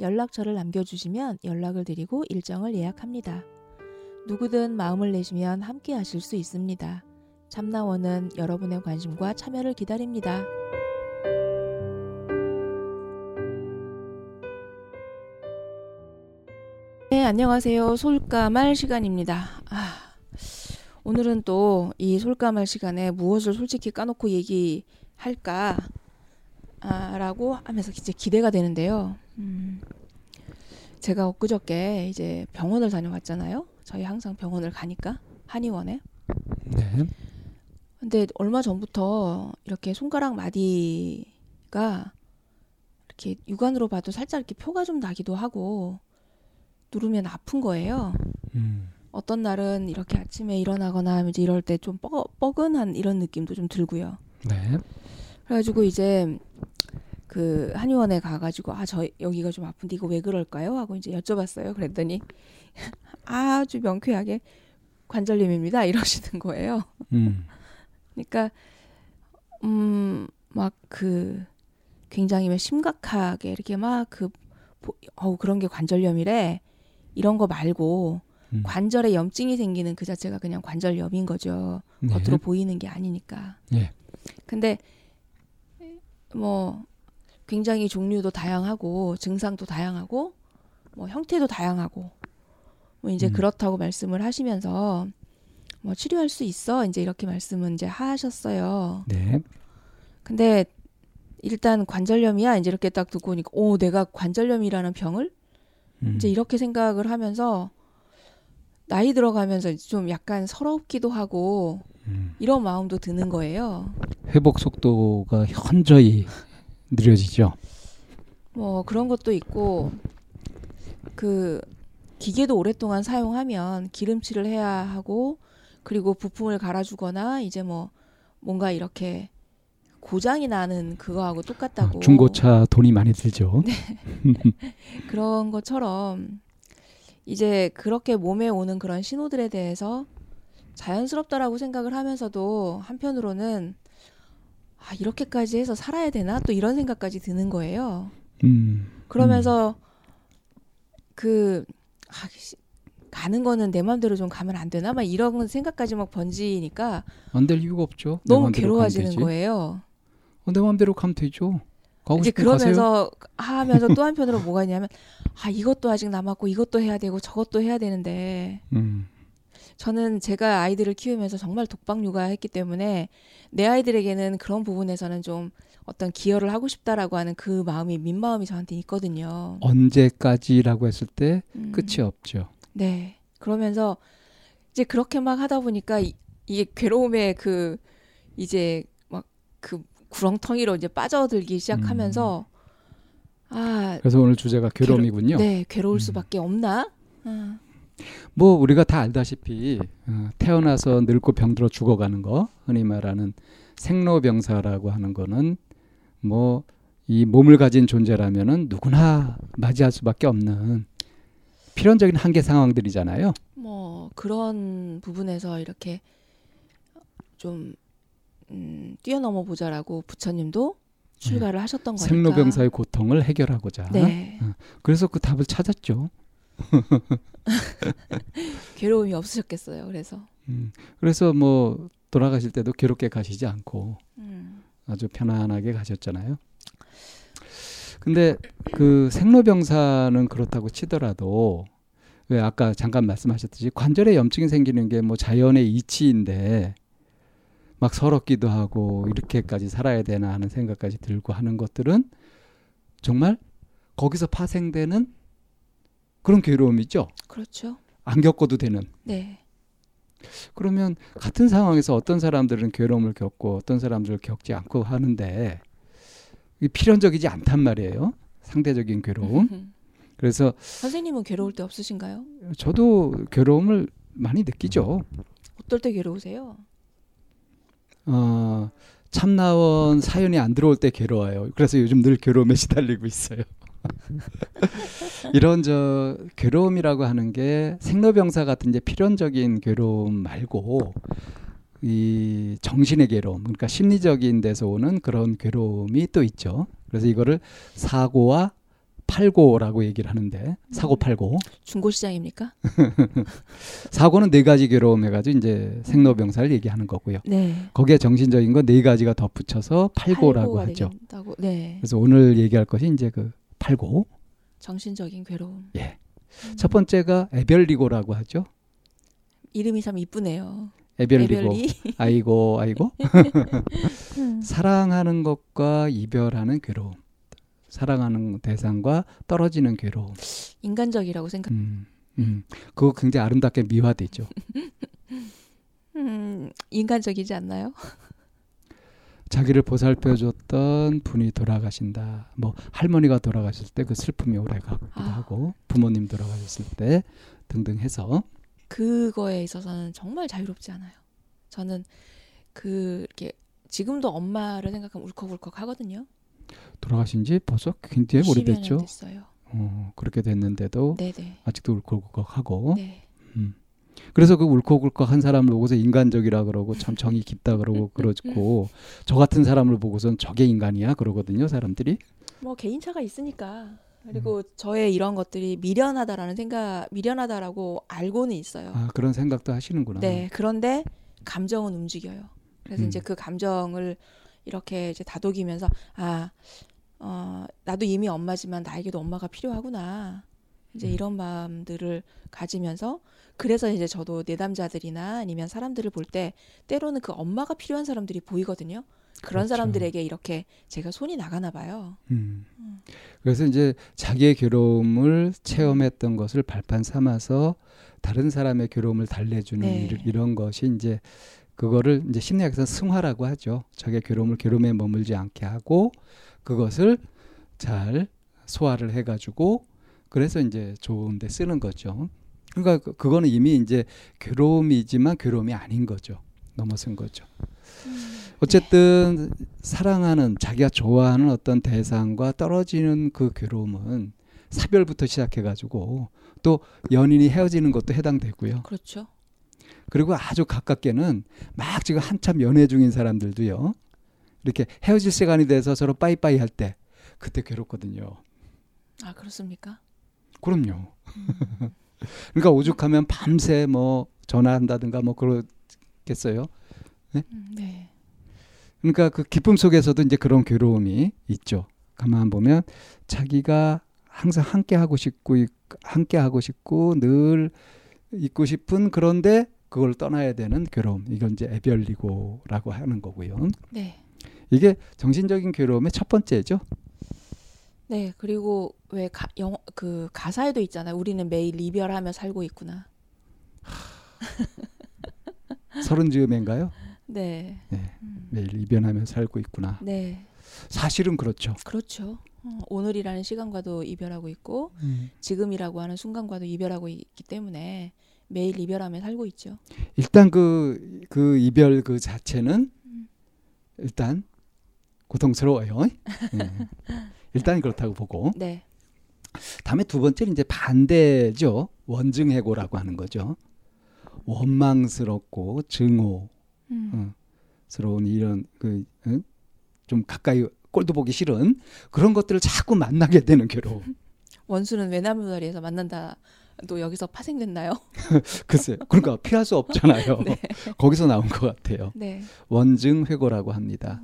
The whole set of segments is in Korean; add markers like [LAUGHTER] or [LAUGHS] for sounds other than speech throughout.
연락처를 남겨주시면 연락을 드리고 일정을 예약합니다. 누구든 마음을 내시면 함께 하실 수 있습니다. 참나원은 여러분의 관심과 참여를 기다립니다. 네, 안녕하세요. 솔까말 시간입니다. 아, 오늘은 또 이 솔까말 시간에 무엇을 솔직히 까놓고 얘기할까? 아, 라고 하면서 이제 기대가 되는데요. 음, 제가 엊그저께 이제 병원을 다녀왔잖아요. 저희 항상 병원을 가니까 한의원에. 네. 근데 얼마 전부터 이렇게 손가락 마디가 이렇게 육안으로 봐도 살짝 이렇게 표가 좀 나기도 하고 누르면 아픈 거예요. 음. 어떤 날은 이렇게 아침에 일어나거나 이제 이럴 때 좀 뻐근한 이런 느낌도 좀 들고요. 네. 그래가지고 이제 그 한의원에 가가지고 아 저 여기가 좀 아픈데 이거 왜 그럴까요? 하고 이제 여쭤봤어요. 그랬더니 [LAUGHS] 아주 명쾌하게 관절염입니다. 이러시는 거예요. 음. 그러니까 음막 그 굉장히 심각하게 이렇게 막 그 어우 그런 게 관절염이래 이런 거 말고 음. 관절에 염증이 생기는 그 자체가 그냥 관절염인 거죠. 네. 겉으로 보이는 게 아니니까. 예. 근데 뭐 굉장히 종류도 다양하고 증상도 다양하고 뭐 형태도 다양하고 뭐 이제 음. 그렇다고 말씀을 하시면서 뭐 치료할 수 있어 이제 이렇게 말씀은 이제 하셨어요. 네. 근데 일단 관절염이야 이제 이렇게 딱 듣고 오니까 오 내가 관절염이라는 병을 음. 이제 이렇게 생각을 하면서 나이 들어가면서 좀 약간 서럽기도 하고 음. 이런 마음도 드는 거예요. 회복 속도가 현저히 느려지죠. 뭐 그런 것도 있고 그 기계도 오랫동안 사용하면 기름칠을 해야 하고 그리고 부품을 갈아주거나 이제 뭐 뭔가 이렇게 고장이 나는 그거하고 똑같다고 어, 중고차 돈이 많이 들죠. [LAUGHS] 네. 그런 것처럼 이제 그렇게 몸에 오는 그런 신호들에 대해서 자연스럽다라고 생각을 하면서도 한편으로는 아 이렇게까지 해서 살아야 되나 또 이런 생각까지 드는 거예요. 음. 그러면서 그 아, 씨, 가는 거는 내 마음대로 좀 가면 안 되나 막 이런 생각까지 막 번지니까 안 될 이유가 없죠. 내 너무 괴로워지는. 거예요. 어, 내 마음대로 가면 되죠. 이제 싶으면 가세요. 그러면서 하면서 또 [LAUGHS] 한편으로 뭐가 있냐면 아 이것도 아직 남았고 이것도 해야 되고 저것도 해야 되는데 음. 저는 제가 아이들을 키우면서 정말 독박 육아했기 때문에 내 아이들에게는 그런 부분에서는 좀 어떤 기여를 하고 싶다라고 하는 그 마음이 민마음이 저한테 있거든요. 언제까지라고 했을 때 음. 끝이 없죠. 네. 그러면서 이제 그렇게 막 하다 보니까 이, 이게 괴로움의 그 이제 막 그 구렁텅이로 이제 빠져들기 시작하면서 아, 그래서 오늘 주제가 괴로움이군요. 네, 괴로울 음. 수밖에 없나? 아, 뭐 우리가 다 알다시피 어, 태어나서 늙고 병들어 죽어가는 거 흔히 말하는 생로병사라고 하는 거는 뭐 이 몸을 가진 존재라면은 누구나 맞이할 수밖에 없는 필연적인 한계 상황들이잖아요. 뭐 그런 부분에서 이렇게 좀 음, 뛰어넘어 보자라고 부처님도 출가를 하셨던 거니까. 생로병사의 고통을 해결하고자. 네. 그래서 그 답을 찾았죠. [LAUGHS] 괴로움이 없으셨겠어요. 그래서. 음, 그래서 뭐 돌아가실 때도 괴롭게 가시지 않고 음. 아주 편안하게 가셨잖아요. 근데 그 생로병사는 그렇다고 치더라도 왜 아까 잠깐 말씀하셨듯이 관절에 염증이 생기는 게 뭐 자연의 이치인데 막 서럽기도 하고 이렇게까지 살아야 되나 하는 생각까지 들고 하는 것들은 정말 거기서 파생되는 그런 괴로움이죠. 그렇죠. 안 겪어도 되는. 네. 그러면 같은 상황에서 어떤 사람들은 괴로움을 겪고 어떤 사람들을 겪지 않고 하는데 이게 필연적이지 않단 말이에요. 상대적인 괴로움. 그래서 선생님은 괴로울 때 없으신가요? 저도 괴로움을 많이 느끼죠. 어떨 때 괴로우세요? 어, 참나원 사연이 안 들어올 때 괴로워요. 그래서 요즘 늘 괴로움에 [LAUGHS] 시달리고 있어요. [LAUGHS] 이런 저 괴로움이라고 하는 게 생로병사 같은 이제 필연적인 괴로움 말고 이 정신의 괴로움, 그러니까 심리적인 데서 오는 그런 괴로움이 또 있죠. 그래서 이거를 사고와 팔고라고 얘기를 하는데 사고 팔고 중고 시장입니까? [LAUGHS] 사고는 네 가지 괴로움 해가지고 이제 생로병사를 얘기하는 거고요. 네. 거기에 정신적인 거 네 가지가 덧붙여서 팔고라고 하죠. 되겠다고. 네. 그래서 오늘 얘기할 것이 이제 그 팔고 정신적인 괴로움. 예. 음. 첫 번째가 에별리고라고 하죠. 이름이 참 이쁘네요. 에별리고. 에별리. [LAUGHS] 아이고 아이고. 음. 사랑하는 것과 이별하는 괴로움. 사랑하는 대상과 떨어지는 괴로움. 인간적이라고 생각. 음. 음. 그거 굉장히 아름답게 미화되죠. 음, 인간적이지 않나요? 자기를 보살펴 줬던 분이 돌아가신다. 뭐 할머니가 돌아가셨을 때그 슬픔이 오래 가기도 아. 하고 부모님 돌아가셨을 때 등등 해서 그거에 있어서는 정말 자유롭지 않아요. 저는 그 이렇게 지금도 엄마를 생각하면 울컥울컥 하거든요. 돌아가신 지 벌써 굉장히 20여 년 오래됐죠. 됐어요. 어, 그렇게 됐는데도 네네. 아직도 울컥울컥하고 네. 음. 그래서 그 울컥울컥 한 사람을 보고서 인간적이라 그러고 참 정이 깊다 그러고 [LAUGHS] 그러고 저 같은 사람을 보고선 저게 인간이야 그러거든요 사람들이 뭐 개인차가 있으니까 그리고 저의 이런 것들이 미련하다라는 생각 미련하다라고 알고는 있어요. 아 그런 생각도 하시는구나 네. 그런데 감정은 움직여요. 그래서 음. 이제 그 감정을 이렇게 이제 다독이면서 아, 어, 나도 이미 엄마지만 나에게도 엄마가 필요하구나. 이제 음. 이런 마음들을 가지면서 그래서 이제 저도 내담자들이나 아니면 사람들을 볼 때 때로는 그 엄마가 필요한 사람들이 보이거든요. 그런 그렇죠. 사람들에게 이렇게 제가 손이 나가나 봐요. 음. 그래서 이제 자기의 괴로움을 체험했던 것을 발판 삼아서 다른 사람의 괴로움을 달래주는 네. 일, 이런 것이 이제 그거를 이제 심리학에서 승화라고 하죠. 자기의 괴로움을 괴로움에 머물지 않게 하고 그것을 잘 소화를 해가지고 그래서 이제 좋은데 쓰는 거죠. 그러니까 그- 그거는 이미 이제 괴로움이지만 괴로움이 아닌 거죠. 넘어선 거죠. 어쨌든 사랑하는 자기가 좋아하는 어떤 대상과 떨어지는 그 괴로움은 사별부터 시작해 가지고 또 연인이 헤어지는 것도 해당되고요. 그렇죠. 그리고 아주 가깝게는 막 지금 한참 연애 중인 사람들도요. 이렇게 헤어질 시간이 돼서 서로 빠이빠이 할 때 그때 괴롭거든요. 아 그렇습니까? 그럼요. 그러니까 오죽하면 밤새 뭐 전화한다든가 뭐 그러겠어요. 음, 네. 그러니까 그 기쁨 속에서도 이제 그런 괴로움이 있죠. 가만 보면 자기가 항상 함께 하고 싶고 있- 함께 하고 싶고 늘 있고 싶은 그런데 그걸 떠나야 되는 괴로움. 이건 이제 애별리고라고 하는 거고요. 네. 이게 정신적인 괴로움의 첫 번째죠. 네, 그리고 왜 가, 영어 그 가사에도 있잖아요. 우리는 매일 이별하며 살고 있구나. [LAUGHS] 서른 즈음인가요? 네. 네. 음, 매일 이별하며 살고 있구나. 네. 사실은 그렇죠. 그렇죠. 어, 오늘이라는 시간과도 이별하고 있고 지금이라고 하는 순간과도 이별하고 있기 때문에 매일 이별하며 살고 있죠. 일단 그, 그 이별 그 자체는 음. 일단 고통스러워요. 예. [LAUGHS] 일단 그렇다고 보고. 네. 다음에 두 번째는 이제 반대죠. 원증해고라고 하는 거죠. 원망스럽고 증오, 음. 어, 스러운 이런 그좀 가까이 꼴도 보기 싫은 그런 것들을 자꾸 만나게 되는 괴로움. [LAUGHS] 원수는 외나무 다리에서 만난다. 또 여기서 파생됐나요? [LAUGHS] 글쎄, 그러니까 피할 수 없잖아요. [LAUGHS] 네. 거기서 나온 것 같아요. 네. 원증 회고라고 합니다.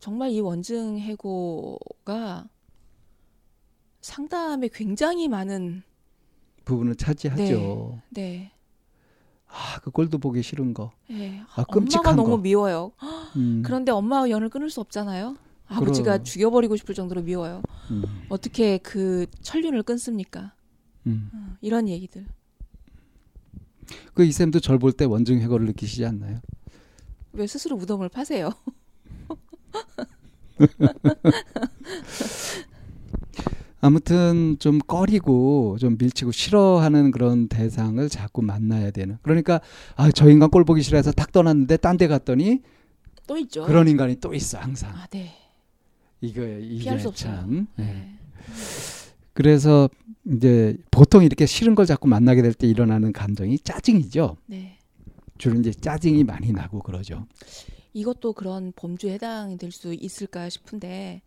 정말 이 원증 해고가 상담에 굉장히 많은 부분을 차지하죠. 네. 아, 그 꼴도 보기 싫은 거. 네. 아, 끔찍한 엄마가 너무 거. 미워요. 음, [GASPS] 그런데 엄마와 연을 끊을 수 없잖아요. 아버지가 그럼. 죽여버리고 싶을 정도로 미워요. 음, 어떻게 그 천륜을 끊습니까? 음. 어, 이런 얘기들. 그 이쌤도 절 볼 때 원증회고를 느끼시지 않나요? 왜 스스로 무덤을 파세요? [LAUGHS] [LAUGHS] 아무튼 좀 꺼리고 좀 밀치고 싫어하는 그런 대상을 자꾸 만나야 되는. 그러니까 아, 저 인간 꼴 보기 싫어해서 딱 떠났는데 딴 데 갔더니 또 있죠. 그런 인간이 또 있어 항상. 아, 네. 이거 이게. 참. 예. 네. 그래서 이제 보통 이렇게 싫은 걸 자꾸 만나게 될 때 일어나는 감정이 짜증이죠. 네. 주로 이제 짜증이 많이 나고 그러죠. 이것도 그런 범주에 해당이 될 수 있을까 싶은데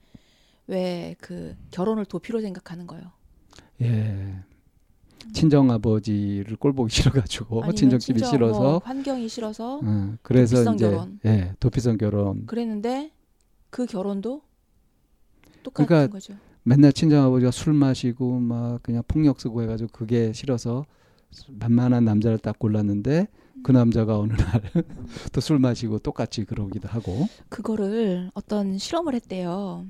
왜 그 결혼을 도피로 생각하는 거예요. 예. 친정 아버지를 꼴 보기 싫어가지고 친정집이 친정 싫어서 뭐 환경이 싫어서 어, 그래서 도피성 이제 결혼. 예 도피성 결혼 그랬는데 그 결혼도 똑같은 그러니까 거죠. 맨날 친정 아버지가 술 마시고 막 그냥 폭력 쓰고 해가지고 그게 싫어서 만만한 남자를 딱 골랐는데 그 남자가 어느 날 [LAUGHS] 또 술 마시고 똑같이 그러기도 하고 그거를 어떤 실험을 했대요.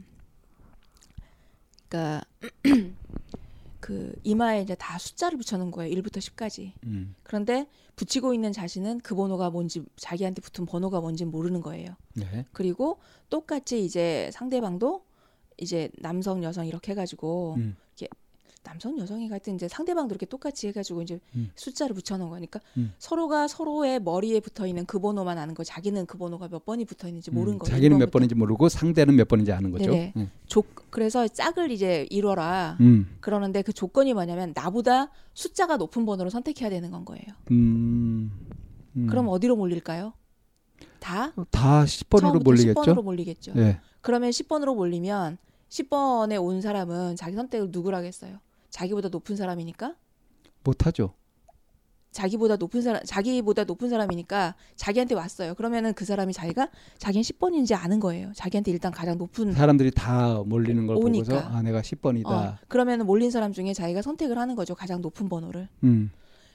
그러니까 [CLEARS THROAT] 그 이마에 이제 다 숫자를 붙여놓은 거예요. 1부터 10까지. 음. 그런데 붙이고 있는 자신은 그 번호가 뭔지 자기한테 붙은 번호가 뭔지 모르는 거예요. 네. 그리고 똑같이 이제 상대방도 이제 남성 여성 이렇게 해가지고 음. 남성 여성이 같은 이제 상대방도 이렇게 똑같이 해가지고 이제 음. 숫자를 붙여놓은 거니까 음. 서로가 서로의 머리에 붙어 있는 그 번호만 아는 거 자기는 그 번호가 몇 번이 붙어 있는지 모르는 음, 거예요. 자기는 몇 1번부터. 번인지 모르고 상대는 몇 번인지 아는 거죠. 조, 그래서 짝을 이제 이뤄라 음. 그러는데 그 조건이 뭐냐면 나보다 숫자가 높은 번호를 선택해야 되는 건 거예요. 음. 음. 그럼 어디로 몰릴까요? 다 다 10번으로 처음부터 몰리겠죠. 10번으로 몰리겠죠. 예. 그러면 10번으로 몰리면 10번에 온 사람은 자기 선택을 누구로 하겠어요? 자기보다 높은 사람이니까 못 하죠. 자기보다 높은 사람 자기보다 높은 사람이니까 자기한테 왔어요. 그러면은 그 사람이 자기가 자기는 10번인지 아는 거예요. 자기한테 일단 가장 높은 사람들이 다 몰리는 걸 오니까. 보고서 아 내가 10번이다. 어, 그러면은 몰린 사람 중에 자기가 선택을 하는 거죠. 가장 높은 번호를. 음.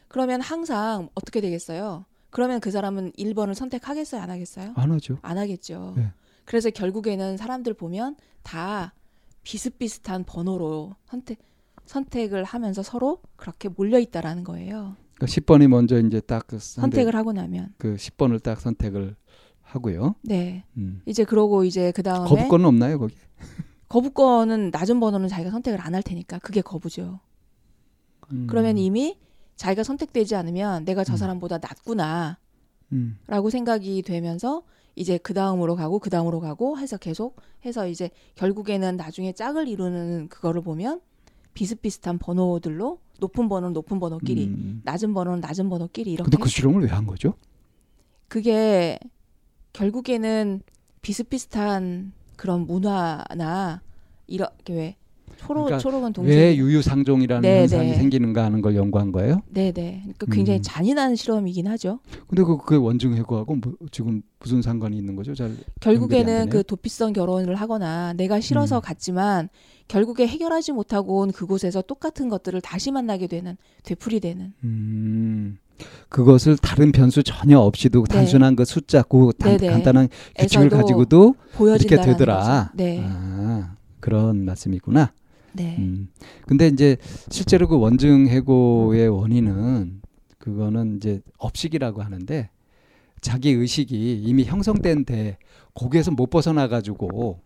그러면 항상 어떻게 되겠어요? 그러면 그 사람은 1번을 선택하겠어요, 안 하겠어요? 안 하죠. 안 하겠죠. 네. 그래서 결국에는 사람들 보면 다 비슷비슷한 번호로 선택 선택을 하면서 서로 그렇게 몰려 있다라는 거예요. 그러니까 10번이 먼저 이제 딱 그 선택을 하고 나면. 그 10번을 딱 선택을 하고요. 네. 음. 이제 그러고 이제 그 다음에 거부권은 없나요, 거기? [LAUGHS] 거부권은 낮은 번호는 자기가 선택을 안 할 테니까 그게 거부죠. 음. 그러면 이미 자기가 선택되지 않으면 내가 저 음. 사람보다 낫구나라고 음. 생각이 되면서 이제 그 다음으로 가고 그 다음으로 가고 해서 계속 해서 이제 결국에는 나중에 짝을 이루는 그거를 보면 비슷비슷한 번호들로 높은 번호는 높은 번호끼리 음. 낮은 번호는 낮은 번호끼리 이렇게 근데 그 실험을 왜 한 거죠? 그게 결국에는 비슷비슷한 그런 문화나 이렇게 왜 초록 그러니까 초록은 동생 왜 유유상종이라는 네, 현상이 네. 생기는가 하는 걸 연구한 거예요? 네 네 그러니까 굉장히 음. 잔인한 실험이긴 하죠. 근데 그, 그 원증 해고하고 뭐, 지금 무슨 상관이 있는 거죠? 잘 결국에는. 그 도피성 결혼을 하거나 내가 싫어서 음. 갔지만 결국에 해결하지 못하고 온 그곳에서 똑같은 것들을 다시 만나게 되는 되풀이 되는 음. 그것을 다른 변수 전혀 없이도 네. 단순한 그 숫자, 그 단, 네네. 간단한 규칙을 가지고도 이렇게 되더라. 거죠. 네, 아, 그런 말씀이구나. 네, 음. 근데 이제 실제로 그 원증 해고의 원인은 그거는 이제 업식이라고 하는데 자기 의식이 이미 형성된 데 거기에서 못 벗어나 가지고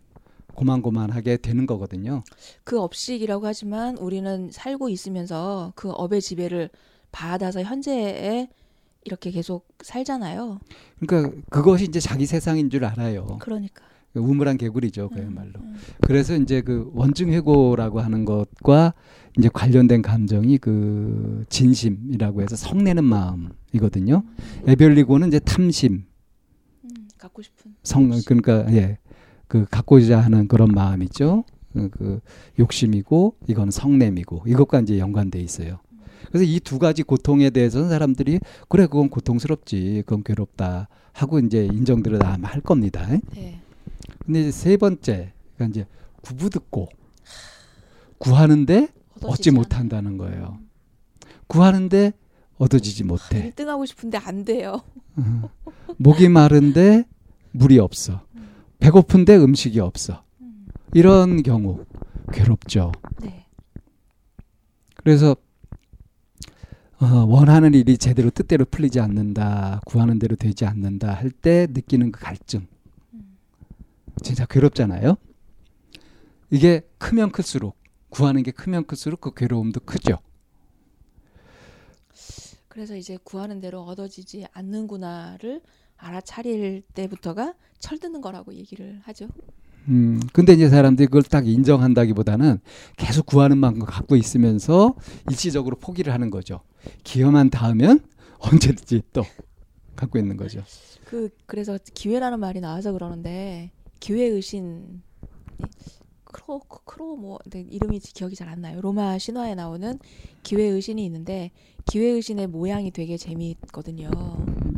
고만고만하게 되는 거거든요. 그 업식이라고 하지만 우리는 살고 있으면서 그 업의 지배를 받아서 현재에 이렇게 계속 살잖아요. 그러니까 그것이 이제 자기 세상인 줄 알아요. 그러니까. 우물한 개구리죠, 그야말로. 음, 음. 그래서 이제 그 원증 회고라고 하는 것과 이제 관련된 감정이 그 진심이라고 해서 성내는 마음이거든요. 에별리고는 이제 탐심, 음, 갖고 싶은. 성 그러니까 예. 그 갖고자 하는 그런 마음이죠. 그, 그 욕심이고 이건 성냄이고 이것과 이제 연관돼 있어요. 그래서 이 두 가지 고통에 대해서는 사람들이 그래 그건 고통스럽지, 그건 괴롭다 하고 이제 인정들을 아마 할 겁니다. 네. 근데 이제 세 번째, 그러니까 이제 구부 듣고 구하는데 얻지 못한다는 거예요. 구하는데 얻어지지. 못해. 1등 하고 싶은데 안 돼요. 어. 목이 마른데 물이 없어. 배고픈데 음식이 없어. 음, 이런 경우 괴롭죠. 네. 그래서 어, 원하는 일이 제대로 뜻대로 풀리지 않는다, 구하는 대로 되지 않는다 할 때 느끼는 그 갈증, 음. 진짜 괴롭잖아요. 이게 크면 클수록 구하는 게 크면 클수록 그 괴로움도 크죠. 그래서 이제 구하는 대로 얻어지지 않는구나를 알아차릴 때부터가 철드는 거라고 얘기를 하죠. 음, 근데 이제 사람들이 그걸 딱 인정한다기보다는 계속 구하는 만큼 갖고 있으면서 일시적으로 포기를 하는 거죠. 기회만 닿으면 [LAUGHS] 언제든지 또 갖고 있는 거죠. 그 그래서 기회라는 말이 나와서 그러는데 기회 의신 크로 크로 뭐 근데 이름이 기억이 잘 안 나요. 로마 신화에 나오는 기회 의신이 있는데 기회 의신의 모양이 되게 재미있거든요.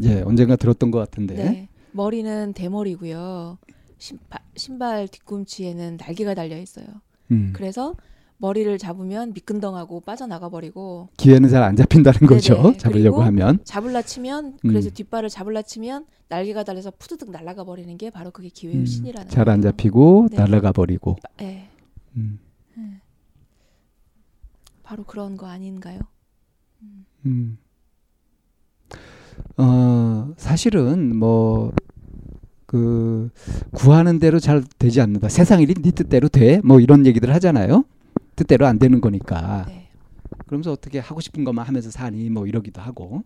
예, 언젠가 들었던 것 같은데. 네. 머리는 대머리고요. 신발, 신발 뒤꿈치에는 날개가 달려 있어요. 음, 그래서 머리를 잡으면 미끈덩하고 빠져나가 버리고 기회는 잘 안 잡힌다는 거죠. 네네. 잡으려고 하면. 잡을라 치면 그래서 음. 뒷발을 잡을라 치면 날개가 달려서 푸드득 날아가 버리는 게 바로 그게 기회의 음, 신이라는 잘안 거예요. 잡히고 네. 날아가 버리고. 예. 음, 바로 그런 거 아닌가요? 음. 어, 사실은 뭐, 그, 구하는 대로 잘 되지 않는다. 세상 일이 네 뜻대로 돼. 뭐 이런 얘기들 하잖아요. 뜻대로 안 되는 거니까. 네. 그러면서 어떻게 하고 싶은 것만 하면서 사니 뭐 이러기도 하고.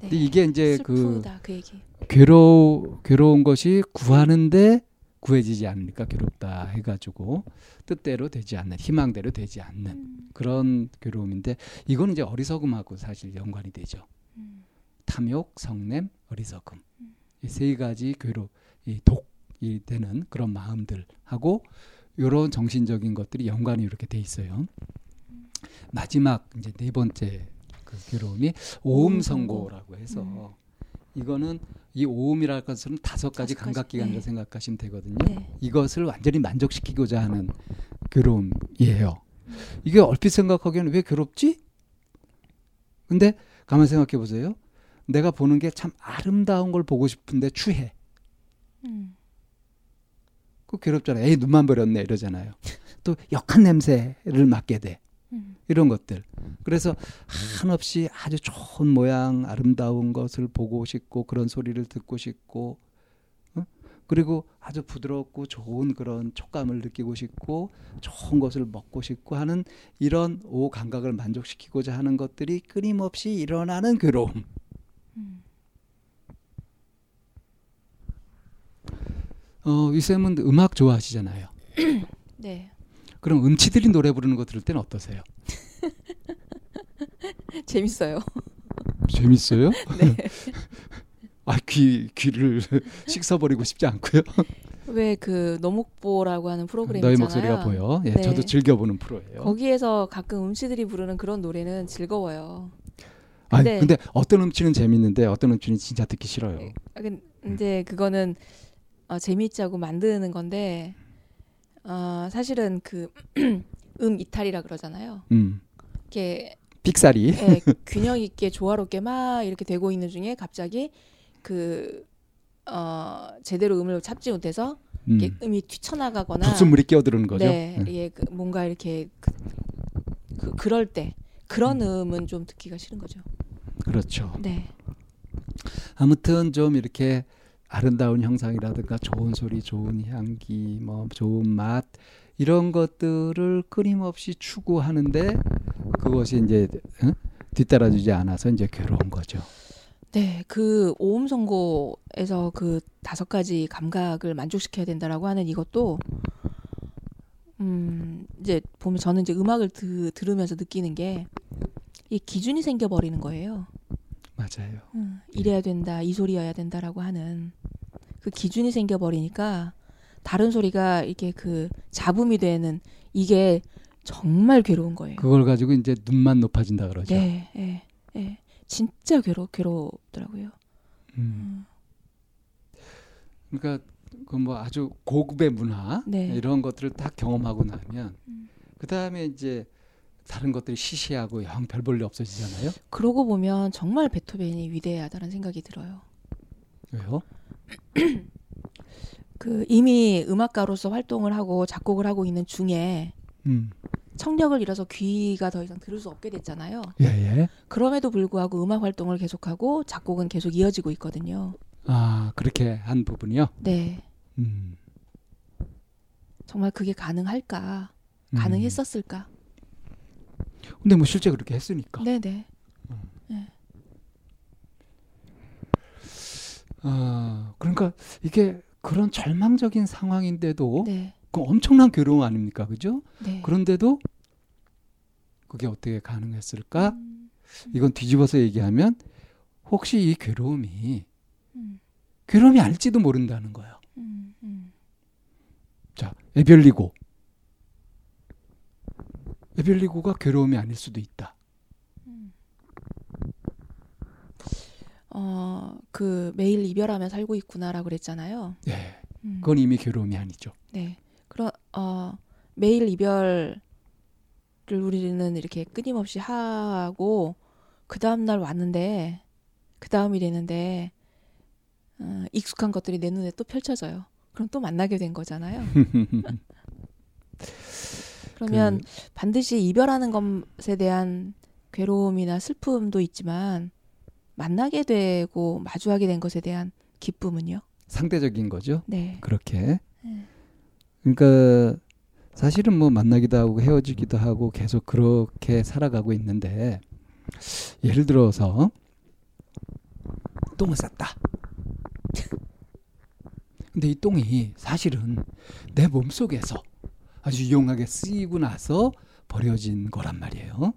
네. 근데 이게 이제 그 슬프다 그 얘기. 괴로 괴로운 것이 구하는데 구해지지 않으니까 괴롭다 해가지고 뜻대로 되지 않는 희망대로 되지 않는 음, 그런 괴로움인데 이거는 이제 어리석음하고 사실 연관이 되죠. 음, 탐욕, 성냄, 어리석음 음. 이세 가지 괴로 이 독이 되는 그런 마음들하고 이런 정신적인 것들이 연관이 이렇게 돼 있어요. 마지막 이제 네 번째 그 괴로움이 오음성고라고 해서 이거는 이 오음이랄 것은 다섯 가지 다섯 가지, 감각 기관이라 네. 생각하시면 되거든요. 네. 이것을 완전히 만족시키고자 하는 괴로움이에요. 이게 얼핏 생각하기에는 왜 괴롭지? 근데 가만 생각해 보세요. 내가 보는 게 참 아름다운 걸 보고 싶은데 추해. 음, 그 괴롭잖아요. 에이 눈만 버렸네 이러잖아요. 또 역한 냄새를 맡게 돼. 음, 이런 것들. 그래서 한없이 아주 좋은 모양, 아름다운 것을 보고 싶고 그런 소리를 듣고 싶고, 어? 그리고 아주 부드럽고 좋은 그런 촉감을 느끼고 싶고 좋은 것을 먹고 싶고 하는 이런 오 감각을 만족시키고자 하는 것들이 끊임없이 일어나는 괴로움. 음. 어, 이쌤은 음악 좋아하시잖아요. [CLEARS THROAT] 네. 그럼 음치들이 노래 부르는 거 들을 때는 어떠세요? [LAUGHS] 재밌어요. 재밌어요? [LAUGHS] 네. [LAUGHS] 아, 귀, 귀를 씻어버리고 싶지 않고요. 왜그 노목보라고 하는 프로그램 너의 있잖아요. 목소리가 보여. 예, 네. 저도 즐겨 보는 프로예요. 거기에서 가끔 음치들이 부르는 그런 노래는 즐거워요. 아, 근데- 근데 어떤 음치는 재밌는데 어떤 음치는 진짜 듣기 싫어요. 아, 근- 근데 그거는 어, 재미있자고 만드는 건데 어, 사실은 그 [CLEARS THROAT] 음 이탈이라 그러잖아요. 음, 이렇게 삑사리. 예, 균형 있게 [LAUGHS] 조화롭게 막 이렇게 되고 있는 중에 갑자기 그 어, 제대로 음을 찾지 못해서 음, 음이 튀쳐나가거나 독수물이 끼어드는 거죠. 네, 예. 예, 그 뭔가 이렇게 그, 그, 그럴 때 그런 음은 좀 듣기가 싫은 거죠. 그렇죠. 네, 아무튼 좀 이렇게 아름다운 형상이라든가 좋은 소리, 좋은 향기, 뭐 좋은 맛 이런 것들을 끊임없이 추구하는데 그것이 이제 응? 뒤따라주지 않아서 이제 괴로운 거죠. 네, 그 오음 선고에서 그 다섯 가지 감각을 만족시켜야 된다라고 하는 이것도 음 이제 보면 저는 이제 음악을 드, 들으면서 느끼는 게 이 기준이 생겨 버리는 거예요. 맞아요. 음, 이래야 된다, 이 소리여야 된다라고 하는 그 기준이 생겨 버리니까 다른 소리가 이게 그 잡음이 되는 이게 정말 괴로운 거예요. 그걸 가지고 이제 눈만 높아진다 그러죠. 네, 예, 예, 진짜 괴로 괴롭더라고요. 음. 그러니까 그 뭐 아주 고급의 문화 네. 이런 것들을 딱 경험하고 나면 음. 그 다음에 이제 다른 것들이 시시하고 영 별 볼일 없어지잖아요. 그러고 보면 정말 베토벤이 위대하다는 생각이 들어요. 왜요? [CLEARS THROAT] 그 이미 음악가로서 활동을 하고 작곡을 하고 있는 중에 음. 청력을 잃어서 귀가 더 이상 들을 수 없게 됐잖아요. 예 예. 그럼에도 불구하고 음악 활동을 계속하고 작곡은 계속 이어지고 있거든요. 아 그렇게 한 부분이요. 네. 음. 정말 그게 가능할까? 음. 가능했었을까? 근데 뭐 실제 그렇게 했으니까. 네네. 아, 그러니까 이게 그런 절망적인 상황인데도 네. 그 엄청난 괴로움 아닙니까? 그죠? 네. 그런데도 그게 어떻게 가능했을까? 음, 이건 뒤집어서 얘기하면 혹시 이 괴로움이 음, 괴로움이 아닐지도 모른다는 거예요. 음, 음. 자, 에별리고. 에별리고가 괴로움이 아닐 수도 있다. 어, 그 매일 이별하며 살고 있구나라고 그랬잖아요. 네. 음. 그건 이미 괴로움이 아니죠. 네. 그럼 어 매일 이별을 우리는 이렇게 끊임없이 하고 그 다음 날 왔는데 그 다음이 되는데 어, 익숙한 것들이 내 눈에 또 펼쳐져요. 그럼 또 만나게 된 거잖아요. [LAUGHS] 그러면 반드시 이별하는 것에 대한 괴로움이나 슬픔도 있지만 만나게 되고 마주하게 된 것에 대한 기쁨은요? 상대적인 거죠. 네. 그렇게. 네. 그러니까 사실은 뭐 만나기도 하고 헤어지기도 하고 계속 그렇게 살아가고 있는데 예를 들어서 똥을 쌌다. 근데 이 똥이 사실은 내 몸속에서 아주 유용하게 쓰이고 나서 버려진 거란 말이에요.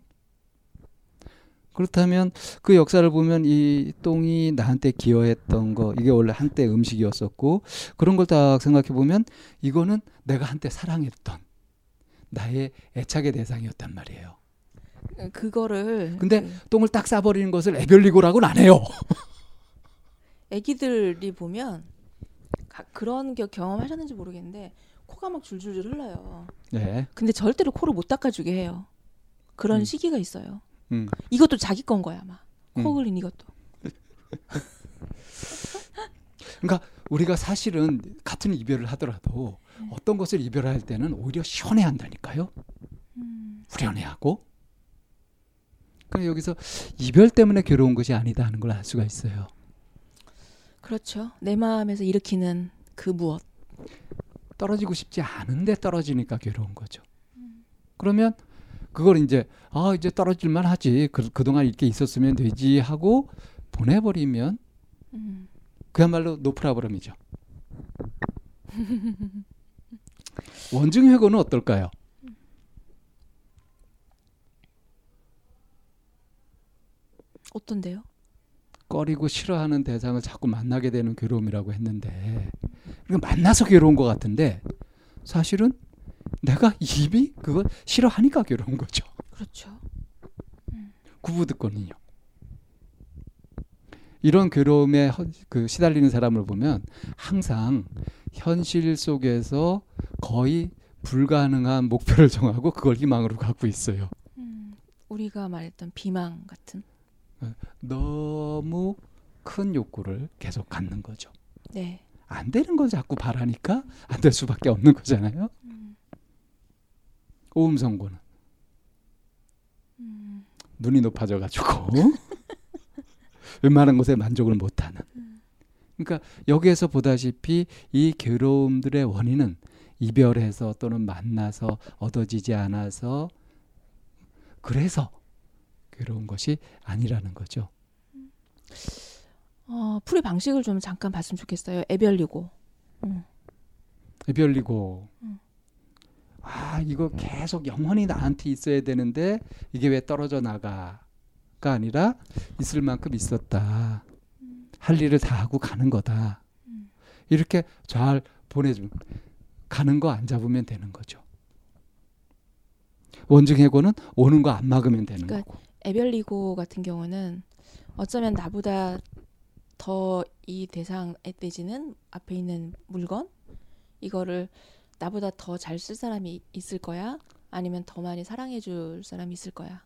그렇다면 그 역사를 보면 이 똥이 나한테 기여했던 거 이게 원래 한때 음식이었었고 그런 걸 딱 생각해 보면 이거는 내가 한때 사랑했던 나의 애착의 대상이었단 말이에요. 그거를 근데 그 똥을 딱 싸버리는 것을 애별리고라고는 안 해요. [LAUGHS] 애기들이 보면 가- 그런 겨- 경험하셨는지 모르겠는데 코가 막 줄줄줄 흘러요. 네. 근데 절대로 코를 못 닦아주게 해요. 그런 음. 시기가 있어요. 음. 이것도 자기 건 거야 아마. 코 음. 흘린 이것도. [LAUGHS] 그러니까 우리가 사실은 같은 이별을 하더라도 어떤 것을 이별할 때는 오히려 시원해 한다니까요. 음. 후련해하고. 그러니까 여기서 이별 때문에 괴로운 것이 아니다 하는 걸 알 수가 있어요. 그렇죠. 내 마음에서 일으키는 그 무엇. 떨어지고 싶지 않은데 떨어지니까 괴로운 거죠. 그러면 그걸 이제 아 이제 떨어질만 하지 그, 그동안 이렇게 있었으면 되지 하고 보내버리면 음. 그야말로 노프라브럼이죠. [LAUGHS] 원증 회고는 어떨까요? 어떤데요? 꺼리고 싫어하는 대상을 자꾸 만나게 되는 괴로움이라고 했는데 그러니까 만나서 괴로운 것 같은데 사실은 내가 이미 그걸 싫어하니까 괴로운 거죠. 그렇죠. 구부듣거든요. 이런 괴로움에 헌- 그 시달리는 사람을 보면 항상 현실 속에서 거의 불가능한 목표를 정하고 그걸 희망으로 갖고 있어요. 음. 우리가 말했던 비망 같은. 너무 큰 욕구를 계속 갖는 거죠. 네. 안 되는 걸 자꾸 바라니까 안 될 수밖에 없는 거잖아요. 음. 오음 선고는 음. 눈이 높아져 가지고 [LAUGHS] 웬만한 것에 만족을 못하는. 그러니까 여기에서 보다시피 이 괴로움들의 원인은 이별해서 또는 만나서 얻어지지 않아서 그래서 괴로운 것이 아니라는 거죠. 어, 풀이 방식을 좀 잠깐 봤으면 좋겠어요. 애별리고. 음. 별리고 음. 아 이거 계속 영원히 나한테 있어야 되는데 이게 왜 떨어져 나가가 아니라 있을 만큼 있었다. 할 일을 다 하고 가는 거다. 음. 이렇게 잘 보내주면 가는 거 안 잡으면 되는 거죠. 원증해고는 오는 거 안 막으면 되는 그러니까 거고. 애별리고 같은 경우는 어쩌면 나보다 더 이 대상에 떼지는 앞에 있는 물건? 이거를 나보다 더 잘 쓸 사람이 있을 거야 아니면 더 많이 사랑해 줄 사람이 있을 거야.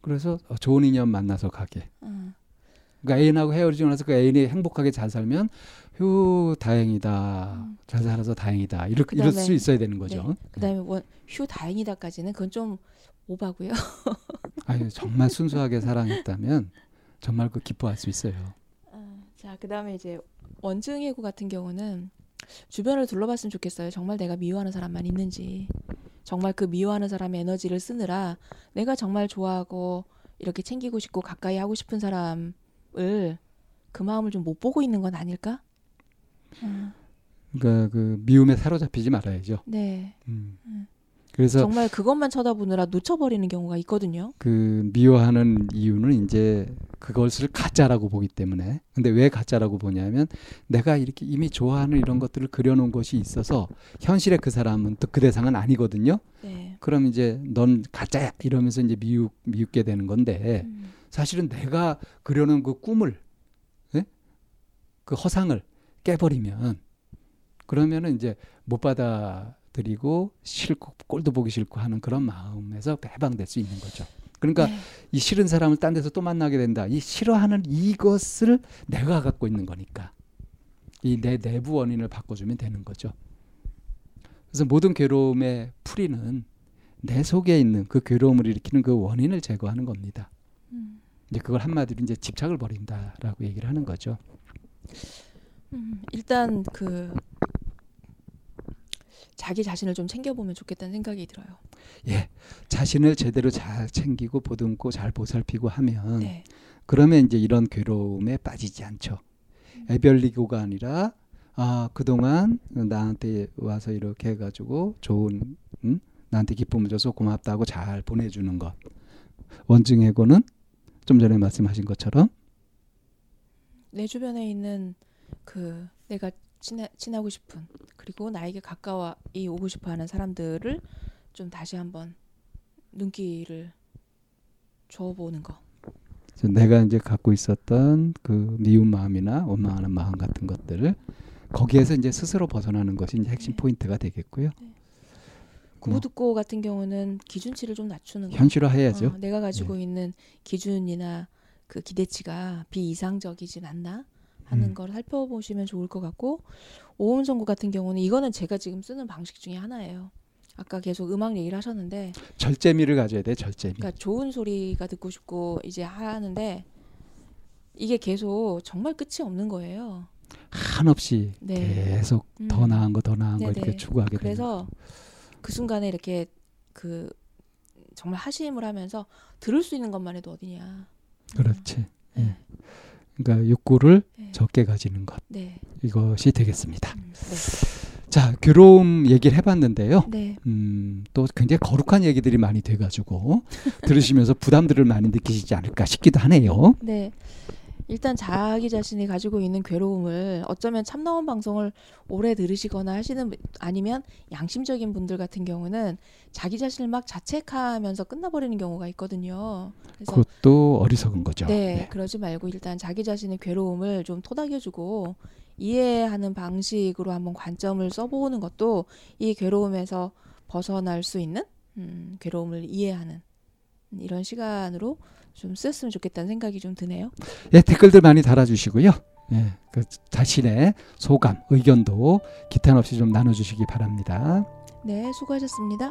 그래서 어, 좋은 인연 만나서 가게 음. 그러니까 애인하고 헤어지고 나서 그 애인이 행복하게 잘 살면 휴 다행이다 음. 잘 살아서 다행이다 이럴, 이럴 그다음에- 수 있어야 되는 거죠 네. 그다음에 원, 휴 다행이다까지는 그건 좀 오바고요. [LAUGHS] 아니 정말 순수하게 사랑했다면 정말 그 기뻐할 수 있어요. 아, 자, 그다음에 이제 원증 해고 같은 경우는 주변을 둘러봤으면 좋겠어요. 정말 내가 미워하는 사람만 있는지. 정말 그 미워하는 사람의 에너지를 쓰느라 내가 정말 좋아하고 이렇게 챙기고 싶고 가까이 하고 싶은 사람을 그 마음을 좀 못 보고 있는 건 아닐까? 음, 그러니까 그 미움에 사로잡히지 말아야죠. 네. 음. 음. 그래서 정말 그것만 쳐다보느라 놓쳐버리는 경우가 있거든요. 그 미워하는 이유는 이제 그것을 가짜라고 보기 때문에. 근데 왜 가짜라고 보냐면 내가 이렇게 이미 좋아하는 이런 것들을 그려놓은 것이 있어서 현실에 그 사람은 또 그 대상은 아니거든요. 네. 그럼 이제 넌 가짜야 이러면서 이제 미우 미웃게 되는 건데 음, 사실은 내가 그려놓은 그 꿈을 예? 그 허상을 깨버리면 그러면은 이제 못 받아 들이고 싫고 꼴도 보기 싫고 하는 그런 마음에서 해방될 수 있는 거죠. 그러니까 네. 이 싫은 사람을 딴 데서 또 만나게 된다. 이 싫어하는 이것을 내가 갖고 있는 거니까 이 내 내부 원인을 바꿔주면 되는 거죠. 그래서 모든 괴로움의 풀이는 내 속에 있는 그 괴로움을 일으키는 그 원인을 제거하는 겁니다. 음, 이제 그걸 한마디로 이제 집착을 버린다라고 얘기를 하는 거죠. 음, 일단 그 자기 자신을 좀 챙겨보면 좋겠다는 생각이 들어요. 예, 자신을 제대로 잘 챙기고 보듬고 잘 보살피고 하면 네. 그러면 이제 이런 괴로움에 빠지지 않죠. 애별리고가 아니라 아 그동안 나한테 와서 이렇게 해가지고 좋은 음? 나한테 기쁨을 줘서 고맙다고 잘 보내주는 것 원증해고는 좀 전에 말씀하신 것처럼 내 주변에 있는 그 내가 친하, 친하고 싶은 그리고 나에게 가까이 오고 싶어하는 사람들을 좀 다시 한번 눈길을 줘보는 거. 내가 이제 갖고 있었던 그 미운 마음이나 원망하는 마음 같은 것들을 거기에서 이제 스스로 벗어나는 것이 이제 핵심 네. 포인트가 되겠고요. 뭐. 구두고 같은 경우는 기준치를 좀 낮추는 거. 현실화해야죠. 네. 어, 내가 가지고 있는 기준이나 그 기대치가 비이상적이진 않나 하는 음. 걸 살펴보시면 좋을 것 같고 오음정구 같은 경우는 이거는 제가 지금 쓰는 방식 중에 하나예요. 아까 계속 음악 얘기를 하셨는데 절제미를 가져야 돼. 절제미. 그러니까 좋은 소리가 듣고 싶고 이제 하는데 이게 계속 정말 끝이 없는 거예요. 한없이 네. 계속 음. 더 나은 거 더 나은 거 네네. 이렇게 추구하게 그래서 그 순간에 이렇게 그 정말 하심을 하면서 들을 수 있는 것만 해도 어디냐. 그렇지. 네. 예. 그러니까 욕구를 네. 적게 가지는 것 네. 이것이 되겠습니다. 음, 자, 괴로움 얘기를 해봤는데요. 네. 네. 음, 또 굉장히 거룩한 얘기들이 많이 돼가지고 들으시면서 부담들을 많이 느끼시지 않을까 싶기도 하네요. 네. 일단 자기 자신이 가지고 있는 괴로움을 어쩌면 참나원 방송을 오래 들으시거나 하시는 분- 아니면 양심적인 분들 같은 경우는 자기 자신을 막 자책하면서 끝나버리는 경우가 있거든요. 그것도 어리석은 거죠. 네, 그러지 말고 일단 자기 자신의 괴로움을 좀 토닥여주고 이해하는 방식으로 한번 관점을 써보는 것도 이 괴로움에서 벗어날 수 있는 음, 괴로움을 이해하는 이런 시간으로 좀 쓰였으면 좋겠다는 생각이 좀 드네요. 예, 댓글들 많이 달아주시고요. 예, 그 자신의 소감, 의견도 기탄 없이 좀 나눠주시기 바랍니다. 네, 수고하셨습니다.